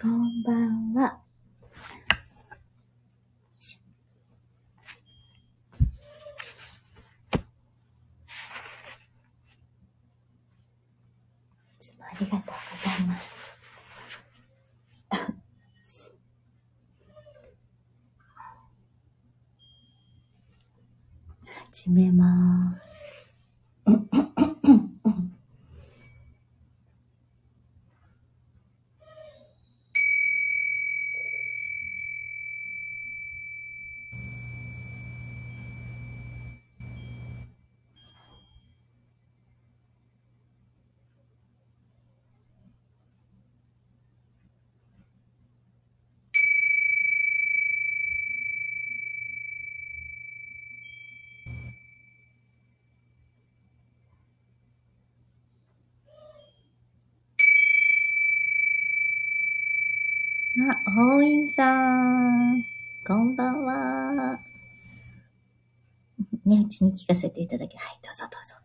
こんばんは。いつもありがとうございます。始めます。あ、大院さん。こんばんは。ね、うちに聞かせていただき、はい、どうぞどうぞ。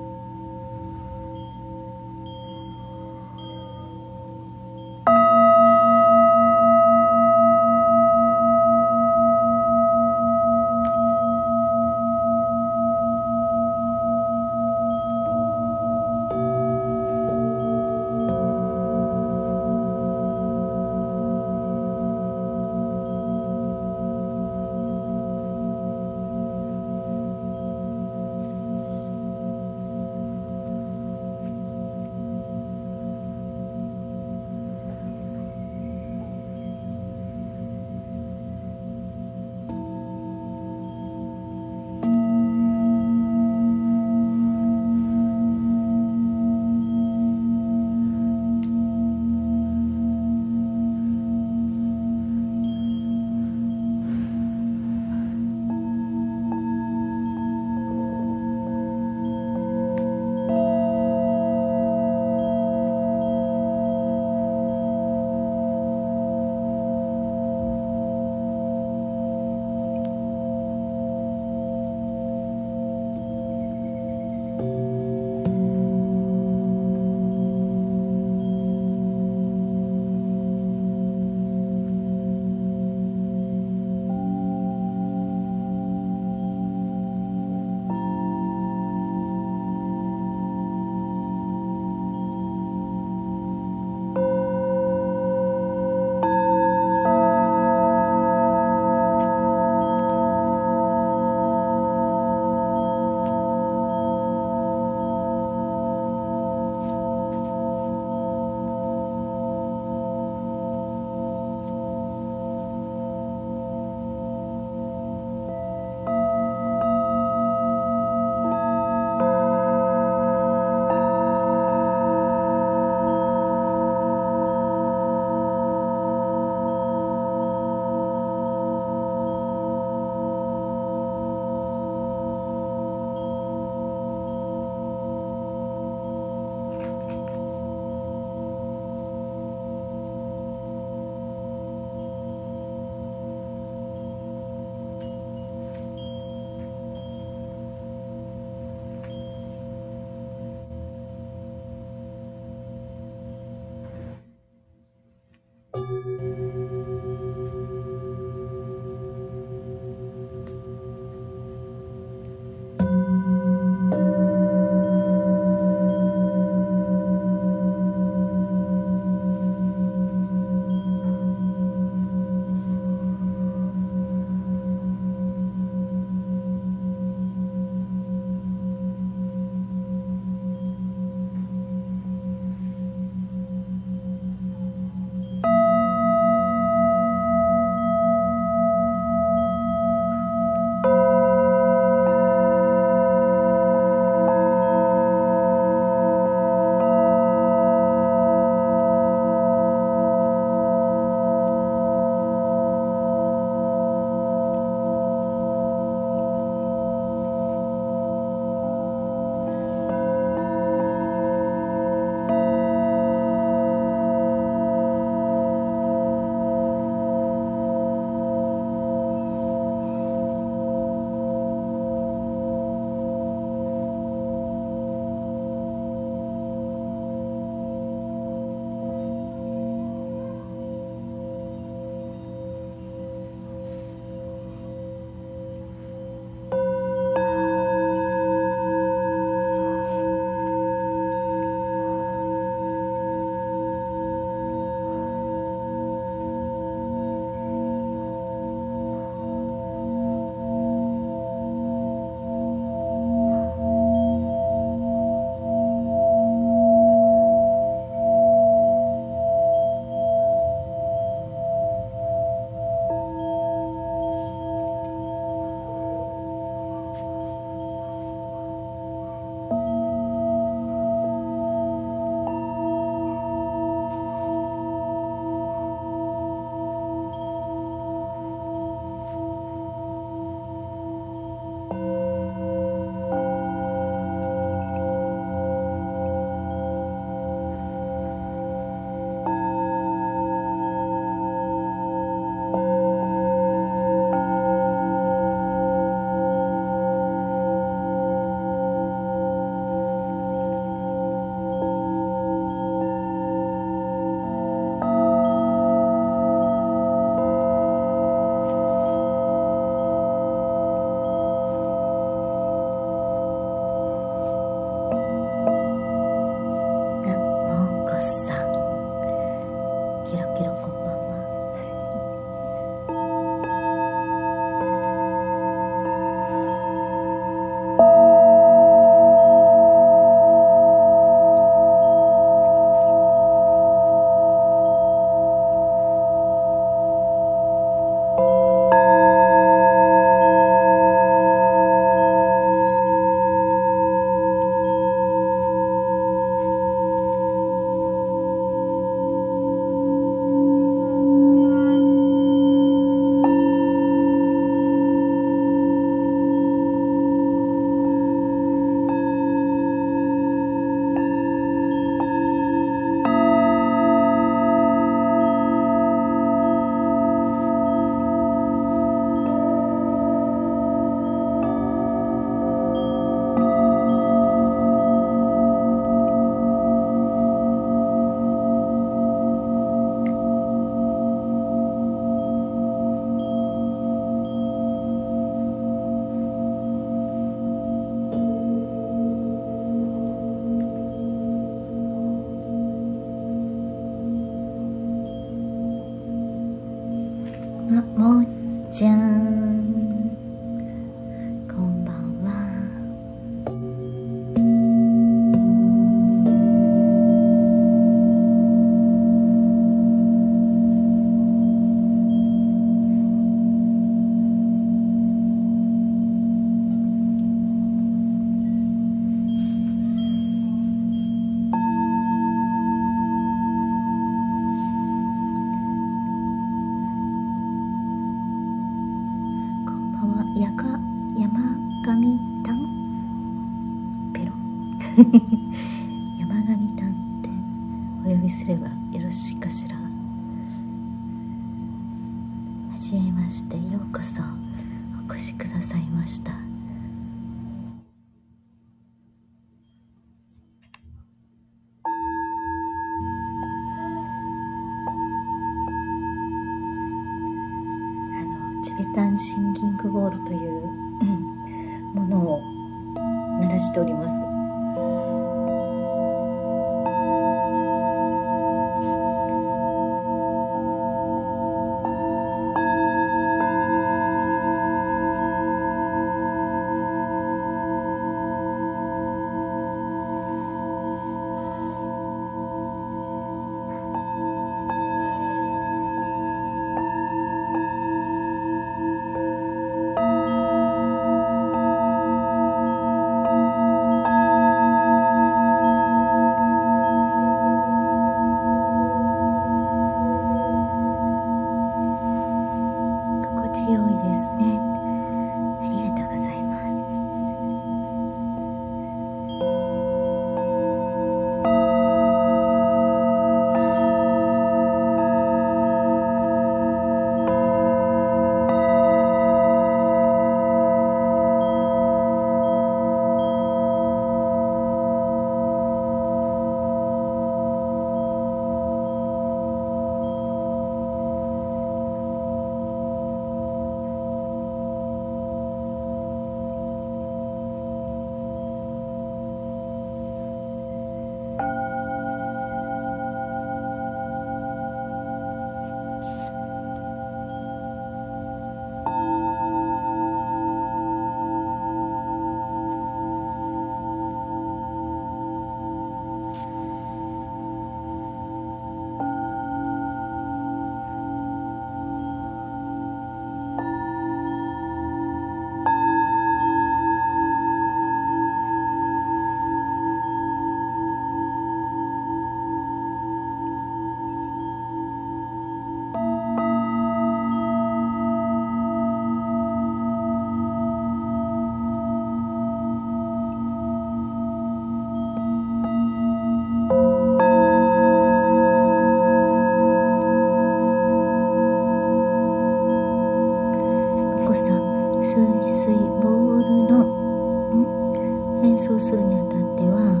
強するにあたっては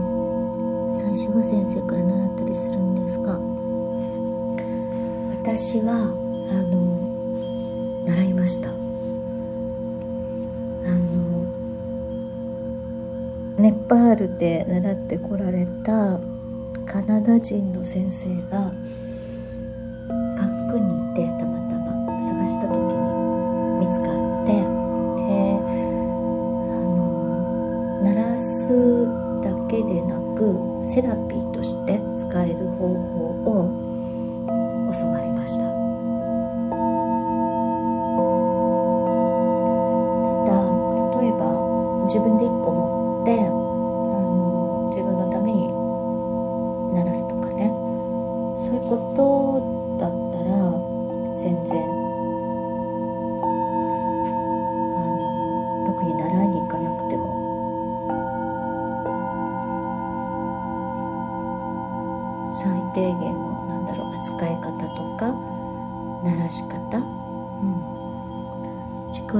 最初は先生から習ったりするんですか？私はあの習いました。あのネパールで習ってこられたカナダ人の先生が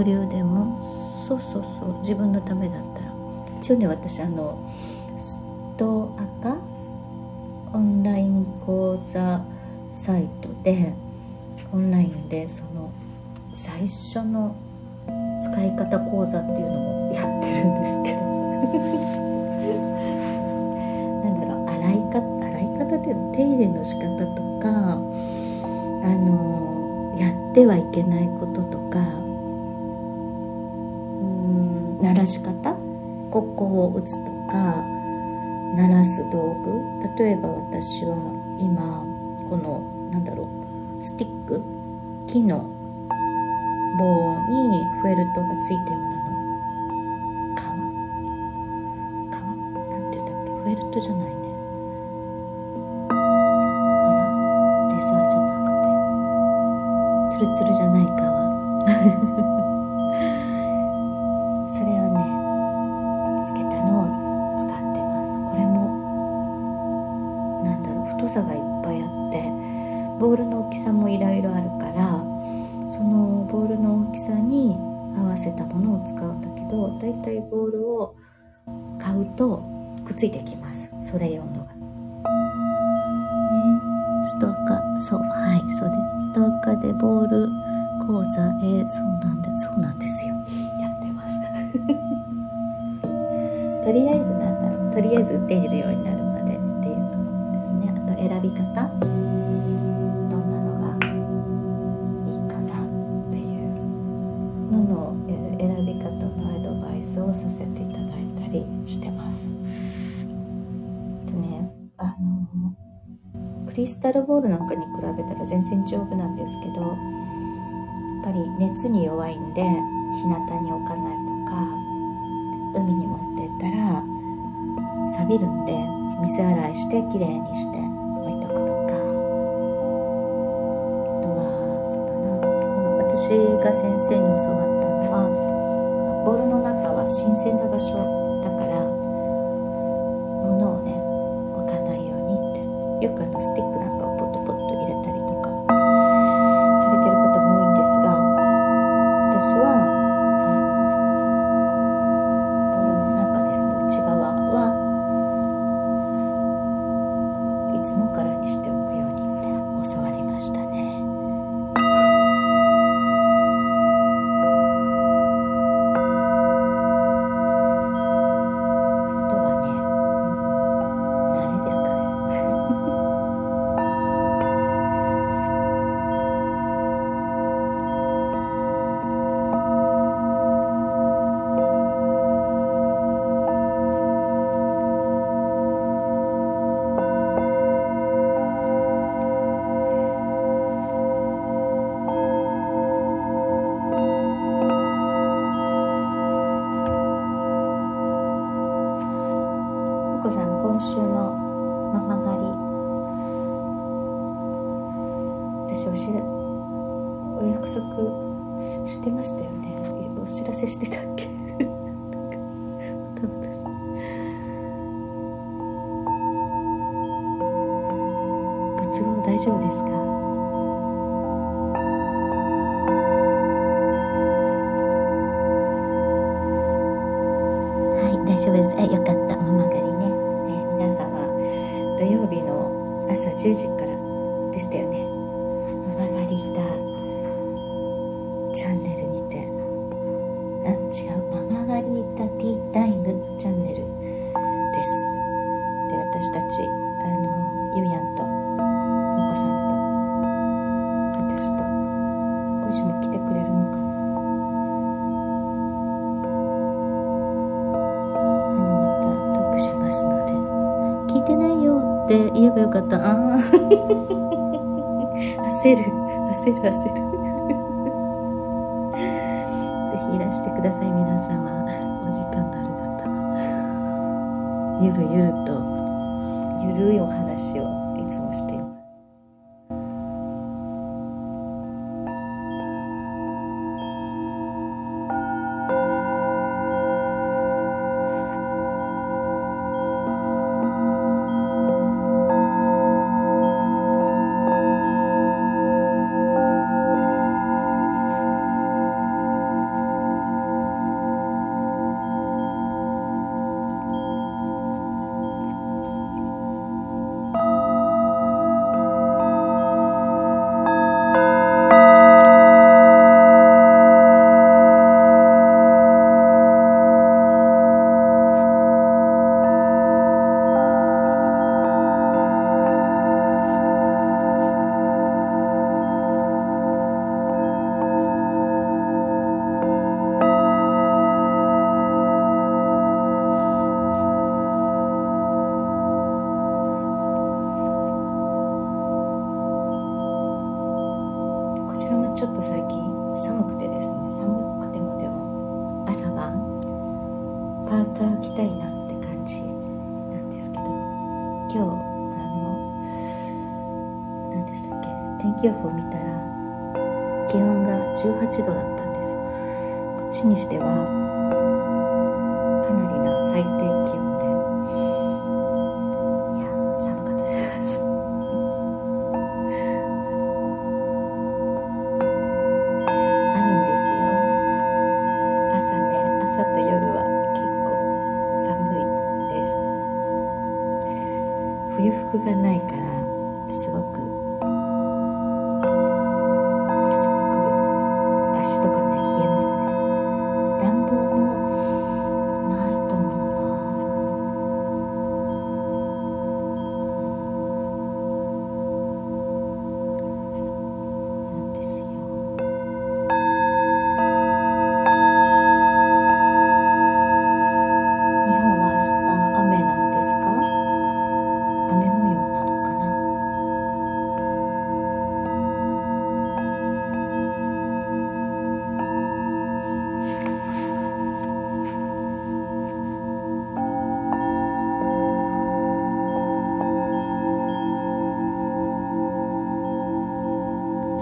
上流でもそうそうそう自分のためだったら。一応ね私あのストアカオンライン講座サイトでオンラインでその最初の使い方講座っていうのをやってるんですけど。例えば私は今このなんだろうスティック？木の棒にフェルトがついたようなの。皮皮なんて言うんだっけ？フェルトじゃないね。あら。レザーじゃなくて。ツルツルじゃない皮ます。とねあのクリスタルボールなんかに比べたら全然丈夫なんですけどやっぱり熱に弱いんで日向に置かないとか海に持ってったら錆びるんで水洗いしてきれいにして置いとくとか。あとはそうだなこの私が先生に教わったのはボールの中は新鮮な場所したよね。曲がり板にしてはかなりな最低気温。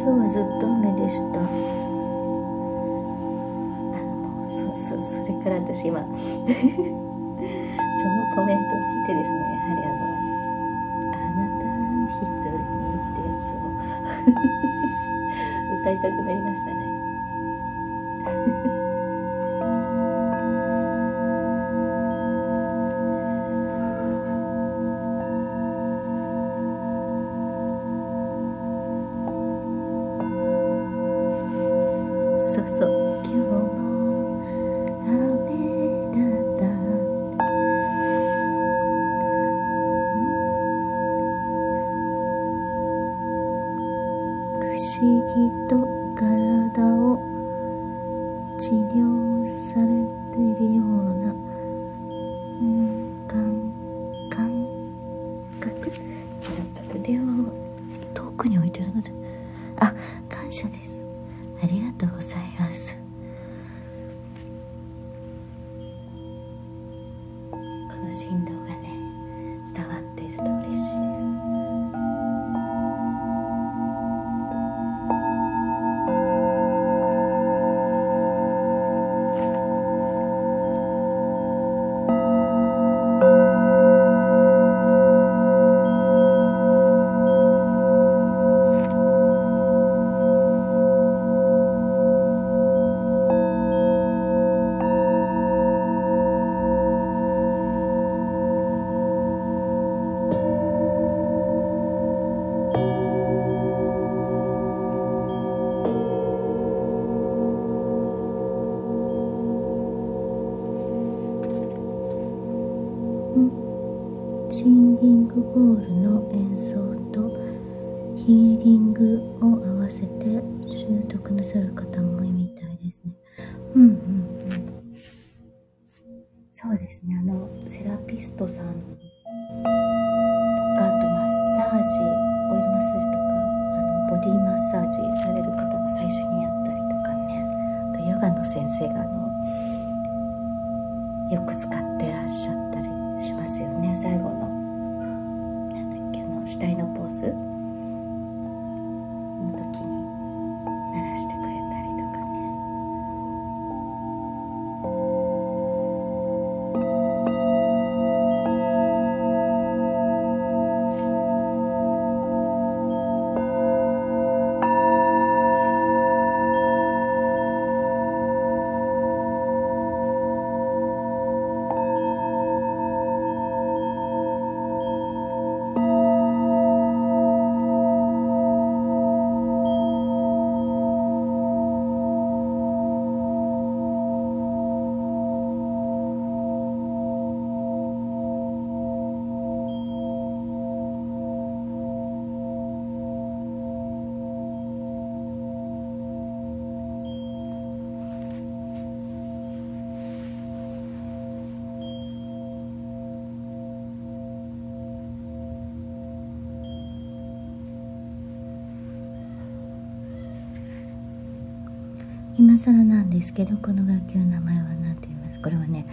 今日はずっと雨でした。あのそそそれから私今 そのコメントを聞いてですねやはりあのヒーリングを合わせて習得なさる方も多いみたいですね。うんうんうん。そうですね。あの、セラピストさん更なんですけどこの楽器の名前は何て言います？これはね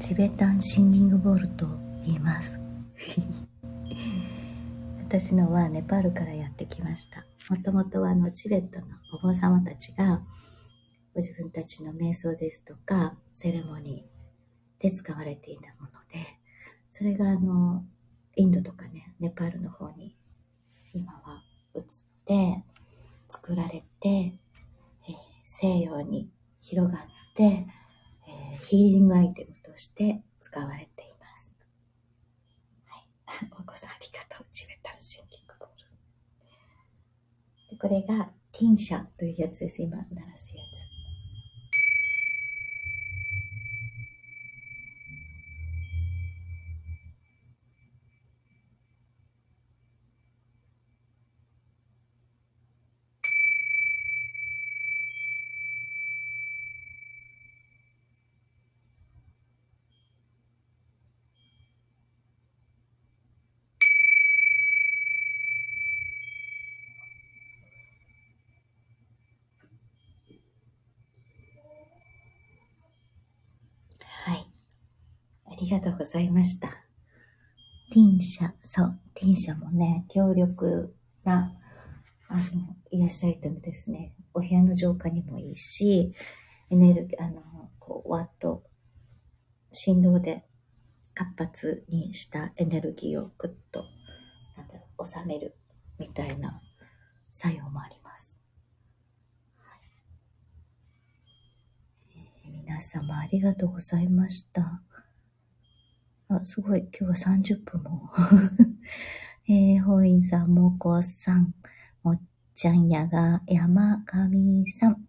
チベタンシンギングボールと言います。私のはネパールからやってきました。もともとはあのチベットのお坊様たちがご自分たちの瞑想ですとかセレモニーで使われていたものでそれがあのインドとかねネパールの方に今は移って西洋に広がって、えー、ヒーリングアイテムとして使われています。はい。お子さんありがとう。チベタンシンキングボール。これがティンシャというやつです。今鳴らすやつ。りがとうございました。ティンシャ、そう、ティンシャもね、強力な、あの、癒しアイテムですね。お部屋の浄化にもいいし、エネルギー、あの、こう、ワッと、振動で活発にしたエネルギーをぐっと、なんだろう、収めるみたいな作用もあります。はい、えー、皆様ありがとうございました。あ、すごい。今日は30分も。えー、ほいさん、もこさん、もっちゃんやが、山上さん。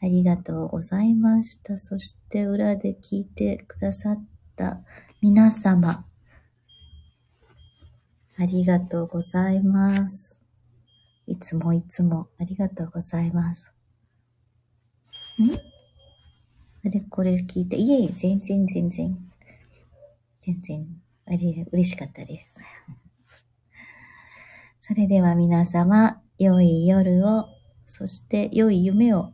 ありがとうございました。そして裏で聞いてくださった皆様。ありがとうございます。いつもいつもありがとうございます。ん？あれ、これ聞いて、いえいえ、全然全然。全然、あり、嬉しかったです。それでは皆様、良い夜を、そして良い夢を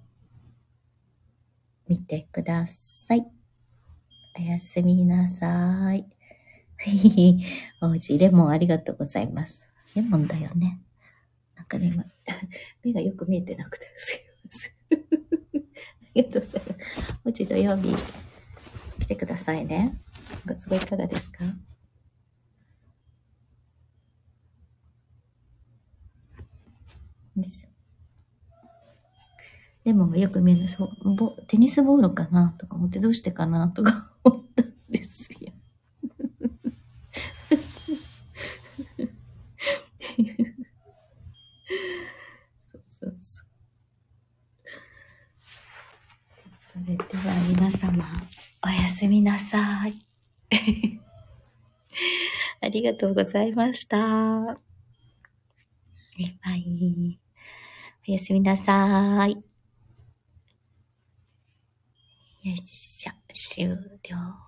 見てください。おやすみなさい。おうちレモンありがとうございます。レモンだよね。なんかね、今、目がよく見えてなくて、すいません。ありがとうございます。おうち土曜日、来てくださいね。ご都合いかがですか？よいしょ。レモンがよく見える。そう、ボテニスボールかなとか思って、どうしてかなとか思ったんですよ。そうそうそう。それでは皆様、おやすみなさい。ありがとうございました。バイバイ。おやすみなさい。よいしょ、終了。